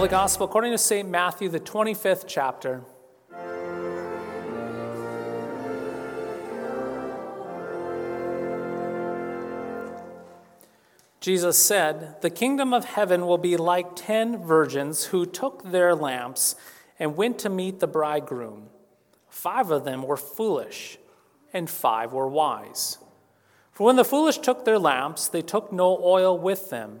Holy Gospel according to St. Matthew, the 25th chapter. Jesus said, The kingdom of heaven will be like ten virgins who took their lamps and went to meet the bridegroom. Five of them were foolish, and five were wise. For when the foolish took their lamps, they took no oil with them,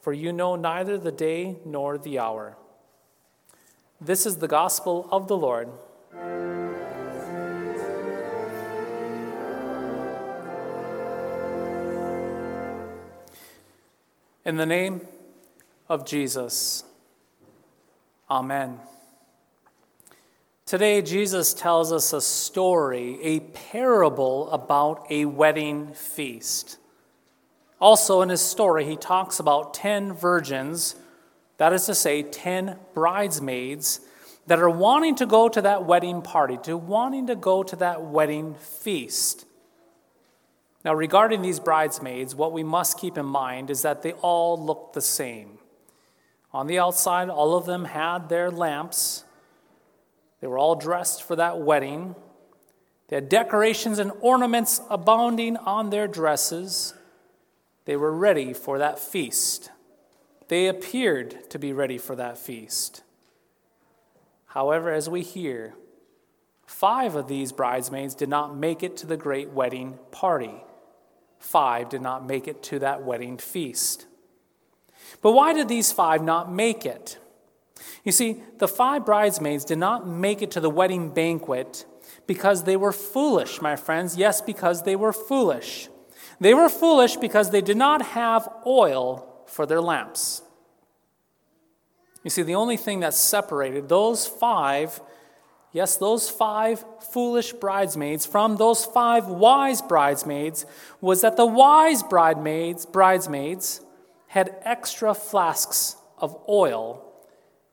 for you know neither the day nor the hour. This is the gospel of the Lord. In the name of Jesus, Amen. Today, Jesus tells us a story, a parable about a wedding feast. Also, in his story, he talks about 10 virgins, that is to say, 10 bridesmaids, that are wanting to go to that wedding party, to wanting to go to that wedding feast. Now, regarding these bridesmaids, what we must keep in mind is that they all look the same. On the outside, all of them had their lamps. They were all dressed for that wedding. They had decorations and ornaments abounding on their dresses. They were ready for that feast. They appeared to be ready for that feast. However, as we hear, five of these bridesmaids did not make it to the great wedding party five did not make it to that wedding feast. But why did these five not make it? You see, the five bridesmaids did not make it to the wedding banquet because they were foolish, my friends. Yes, because they were foolish. They were foolish because they did not have oil for their lamps. You see, the only thing that separated those five Yes, those five foolish bridesmaids from those five wise bridesmaids was that the wise bridesmaids, bridesmaids had extra flasks of oil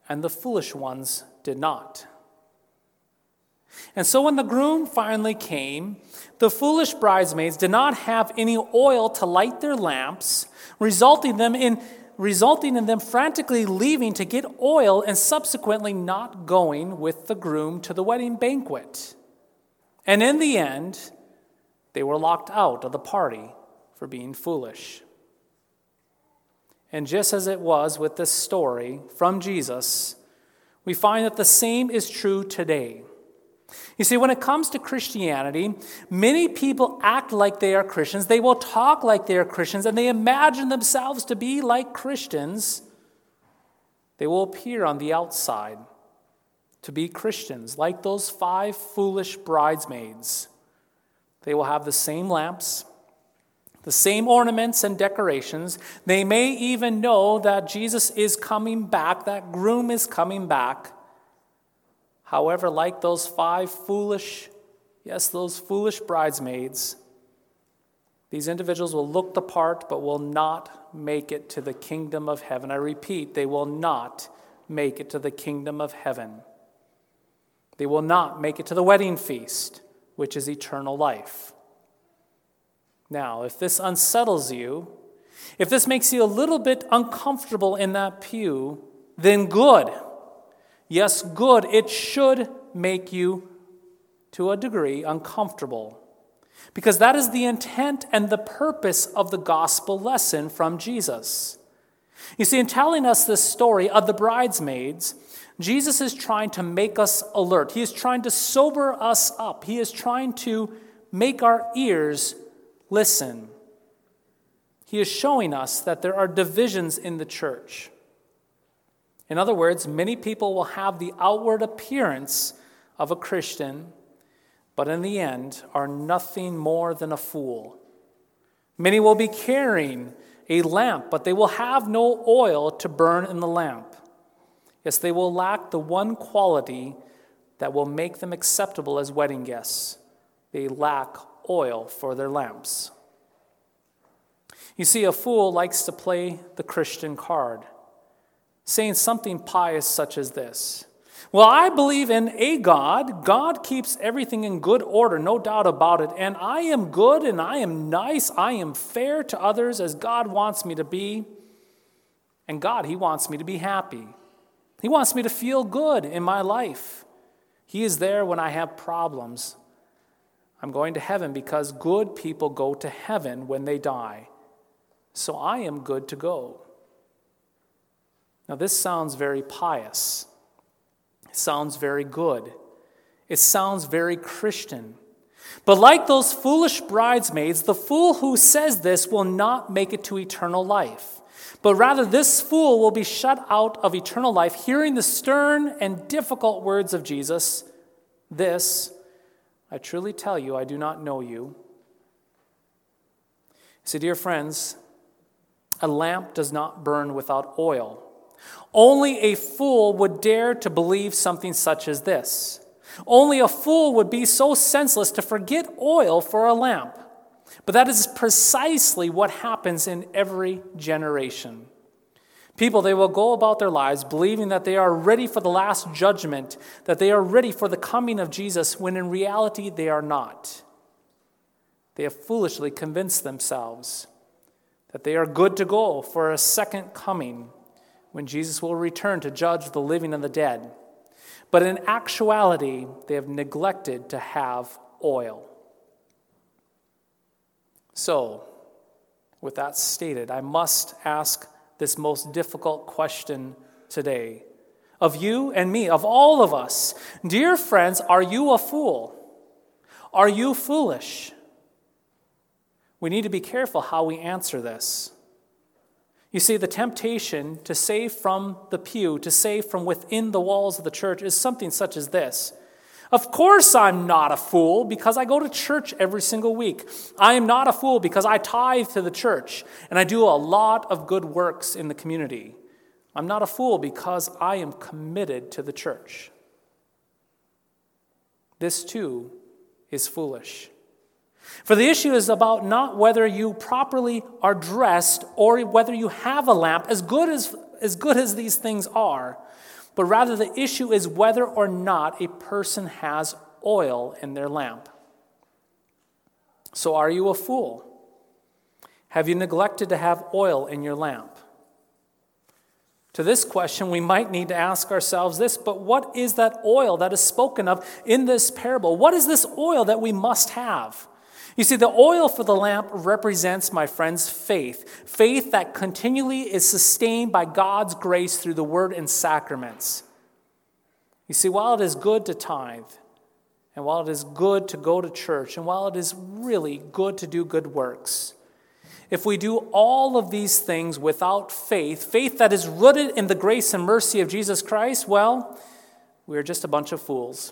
and the foolish ones did not. And so when the groom finally came, the foolish bridesmaids did not have any oil to light their lamps, resulting them in resulting in them frantically leaving to get oil and subsequently not going with the groom to the wedding banquet. And in the end, they were locked out of the party for being foolish. And just as it was with this story from Jesus, we find that the same is true today. You see, when it comes to Christianity, many people act like they are Christians. They will talk like they are Christians, and they imagine themselves to be like Christians. They will appear on the outside to be Christians, like those five foolish bridesmaids. They will have the same lamps, the same ornaments and decorations. They may even know that Jesus is coming back, that groom is coming back. However, like those five foolish, yes, those foolish bridesmaids, These individuals will look the part but will not make it to the kingdom of heaven. I repeat, they will not make it to the kingdom of heaven. They will not make it to the wedding feast, which is eternal life. Now, if this unsettles you, if this makes you a little bit uncomfortable in that pew, then good. Yes, good. It should make you, to a degree, uncomfortable. Because that is the intent and the purpose of the gospel lesson from Jesus. You see, in telling us this story of the bridesmaids, Jesus is trying to make us alert. He is trying to sober us up. He is trying to make our ears listen. He is showing us that there are divisions in the church. In other words, many people will have the outward appearance of a Christian, but in the end are nothing more than a fool. Many will be carrying a lamp, but they will have no oil to burn in the lamp. Yes, they will lack the one quality that will make them acceptable as wedding guests. They lack oil for their lamps. You see, a fool likes to play the Christian card, saying something pious such as this Well, I believe in a God. God keeps everything in good order, no doubt about it. And I am good and I am nice. I am fair to others as God wants me to be. And God, He wants me to be happy. He wants me to feel good in my life. He is there when I have problems. I'm going to heaven because good people go to heaven when they die. So I am good to go. Now, this sounds very pious. It sounds very good. It sounds very Christian. But like those foolish bridesmaids, the fool who says this will not make it to eternal life. But rather, this fool will be shut out of eternal life, hearing the stern and difficult words of Jesus This, I truly tell you, I do not know you. See, dear friends, a lamp does not burn without oil. Only a fool would dare to believe something such as this. Only a fool would be so senseless to forget oil for a lamp. But that is precisely what happens in every generation. People, they will go about their lives believing that they are ready for the last judgment, that they are ready for the coming of Jesus, when in reality they are not. They have foolishly convinced themselves that they are good to go for a second coming when Jesus will return to judge the living and the dead. But in actuality, they have neglected to have oil. So, with that stated, I must ask this most difficult question today of you and me, of all of us. Dear friends, are you a fool? Are you foolish? We need to be careful how we answer this. You see, the temptation to save from the pew, to save from within the walls of the church, is something such as this of course, I'm not a fool because I go to church every single week. I am not a fool because I tithe to the church and I do a lot of good works in the community. I'm not a fool because I am committed to the church. This too is foolish. For the issue is about not whether you properly are dressed or whether you have a lamp, as good as, as good as these things are but rather the issue is whether or not a person has oil in their lamp. So, are you a fool? Have you neglected to have oil in your lamp? To this question, we might need to ask ourselves this but what is that oil that is spoken of in this parable? What is this oil that we must have? You see, the oil for the lamp represents, my friends, faith. Faith that continually is sustained by God's grace through the word and sacraments. You see, while it is good to tithe, and while it is good to go to church, and while it is really good to do good works, if we do all of these things without faith, faith that is rooted in the grace and mercy of Jesus Christ, well, we are just a bunch of fools.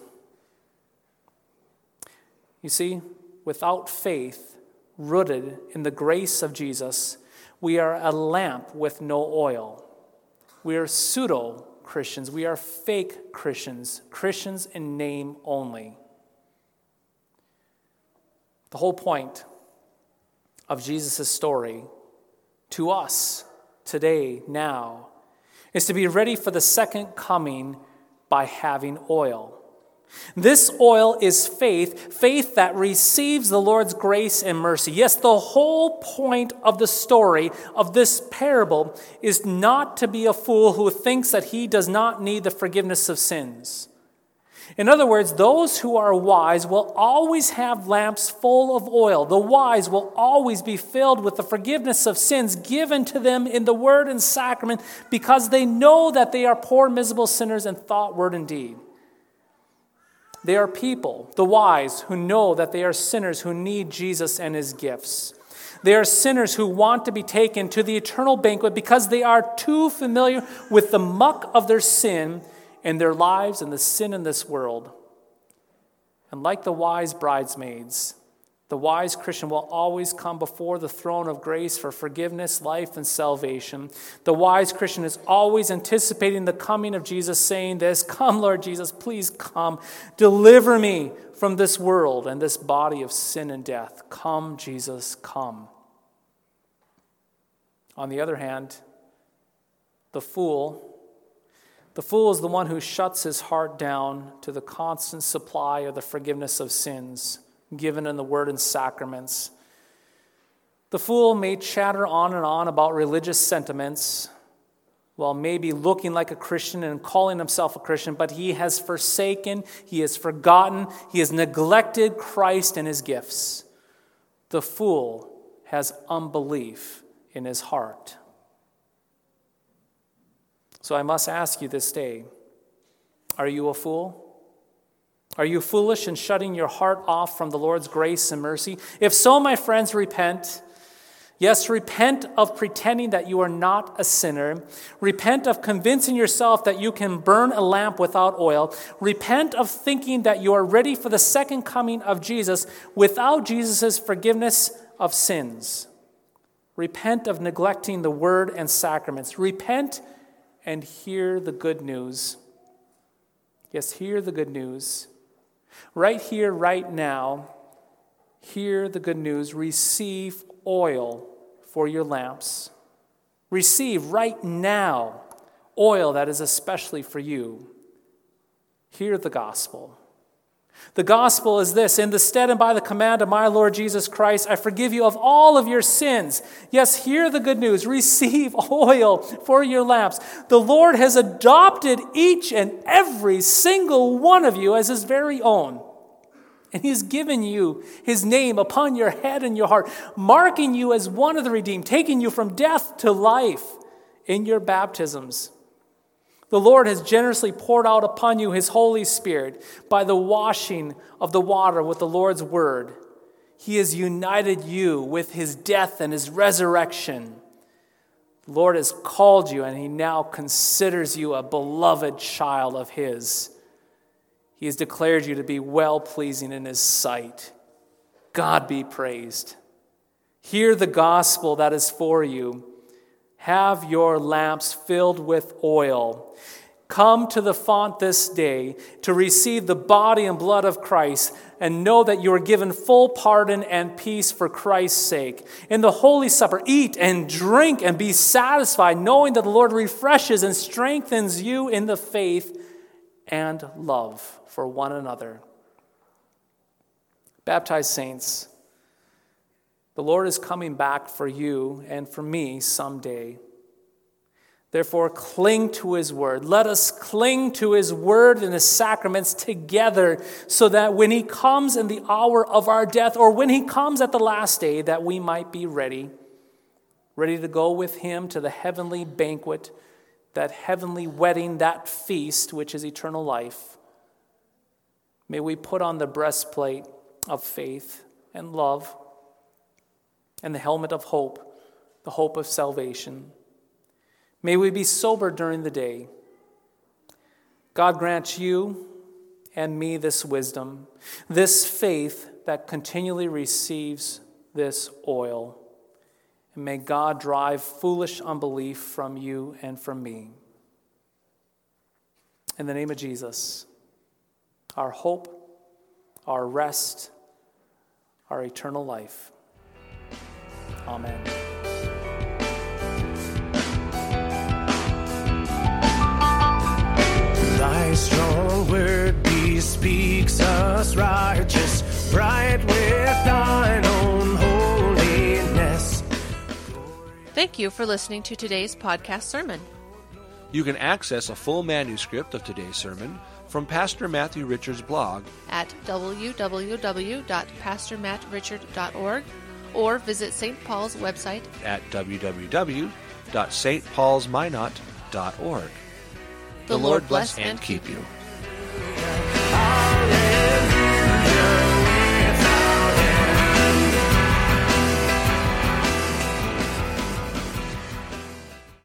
You see, without faith, rooted in the grace of Jesus, we are a lamp with no oil. We are pseudo Christians. We are fake Christians, Christians in name only. The whole point of Jesus' story to us today, now, is to be ready for the second coming by having oil. This oil is faith, faith that receives the Lord's grace and mercy. Yes, the whole point of the story of this parable is not to be a fool who thinks that he does not need the forgiveness of sins. In other words, those who are wise will always have lamps full of oil. The wise will always be filled with the forgiveness of sins given to them in the word and sacrament because they know that they are poor, miserable sinners in thought, word, and deed. They are people, the wise, who know that they are sinners who need Jesus and his gifts. They are sinners who want to be taken to the eternal banquet because they are too familiar with the muck of their sin in their lives and the sin in this world. And like the wise bridesmaids, the wise Christian will always come before the throne of grace for forgiveness, life, and salvation. The wise Christian is always anticipating the coming of Jesus, saying this Come, Lord Jesus, please come. Deliver me from this world and this body of sin and death. Come, Jesus, come. On the other hand, the fool the fool is the one who shuts his heart down to the constant supply of the forgiveness of sins given in the word and sacraments. The fool may chatter on and on about religious sentiments while maybe looking like a Christian and calling himself a Christian, but he has forsaken, he has forgotten, he has neglected Christ and his gifts. The fool has unbelief in his heart. So I must ask you this day are you a fool? Are you foolish in shutting your heart off from the Lord's grace and mercy? If so, my friends, repent. Yes, repent of pretending that you are not a sinner. Repent of convincing yourself that you can burn a lamp without oil. Repent of thinking that you are ready for the second coming of Jesus without Jesus' forgiveness of sins. Repent of neglecting the word and sacraments. Repent and hear the good news. Yes, hear the good news. Right here, right now, hear the good news. Receive oil for your lamps. Receive right now oil that is especially for you. Hear the gospel. The gospel is this In the stead and by the command of my Lord Jesus Christ, I forgive you of all of your sins. Yes, hear the good news. Receive oil for your lamps. The Lord has adopted each and every single one of you as his very own. And he's given you his name upon your head and your heart, marking you as one of the redeemed, taking you from death to life in your baptisms. The Lord has generously poured out upon you his Holy Spirit by the washing of the water with the Lord's word. He has united you with his death and his resurrection. The Lord has called you, and he now considers you a beloved child of his. He has declared you to be well pleasing in his sight. God be praised. Hear the gospel that is for you have your lamps filled with oil. Come to the font this day to receive the body and blood of Christ and know that you are given full pardon and peace for Christ's sake. In the Holy Supper, eat and drink and be satisfied, knowing that the Lord refreshes and strengthens you in the faith and love for one another. Baptized saints, the Lord is coming back for you and for me someday. Therefore, cling to his word. Let us cling to his word and his sacraments together so that when he comes in the hour of our death or when he comes at the last day, that we might be ready, ready to go with him to the heavenly banquet, that heavenly wedding, that feast, which is eternal life. May we put on the breastplate of faith and love and the helmet of hope, the hope of salvation. May we be sober during the day. God grant you and me this wisdom, this faith that continually receives this oil. And may God drive foolish unbelief from you and from me. In the name of Jesus, our hope, our rest, our eternal life. Amen. Thy strong word bespeaks us righteous, bright with thine own holiness. Thank you for listening to today's podcast sermon. You can access a full manuscript of today's sermon from Pastor Matthew Richard's blog at www.pastormattrichard.org or visit St. Paul's website. at www.stpaulsminot.org. The Lord bless and keep you.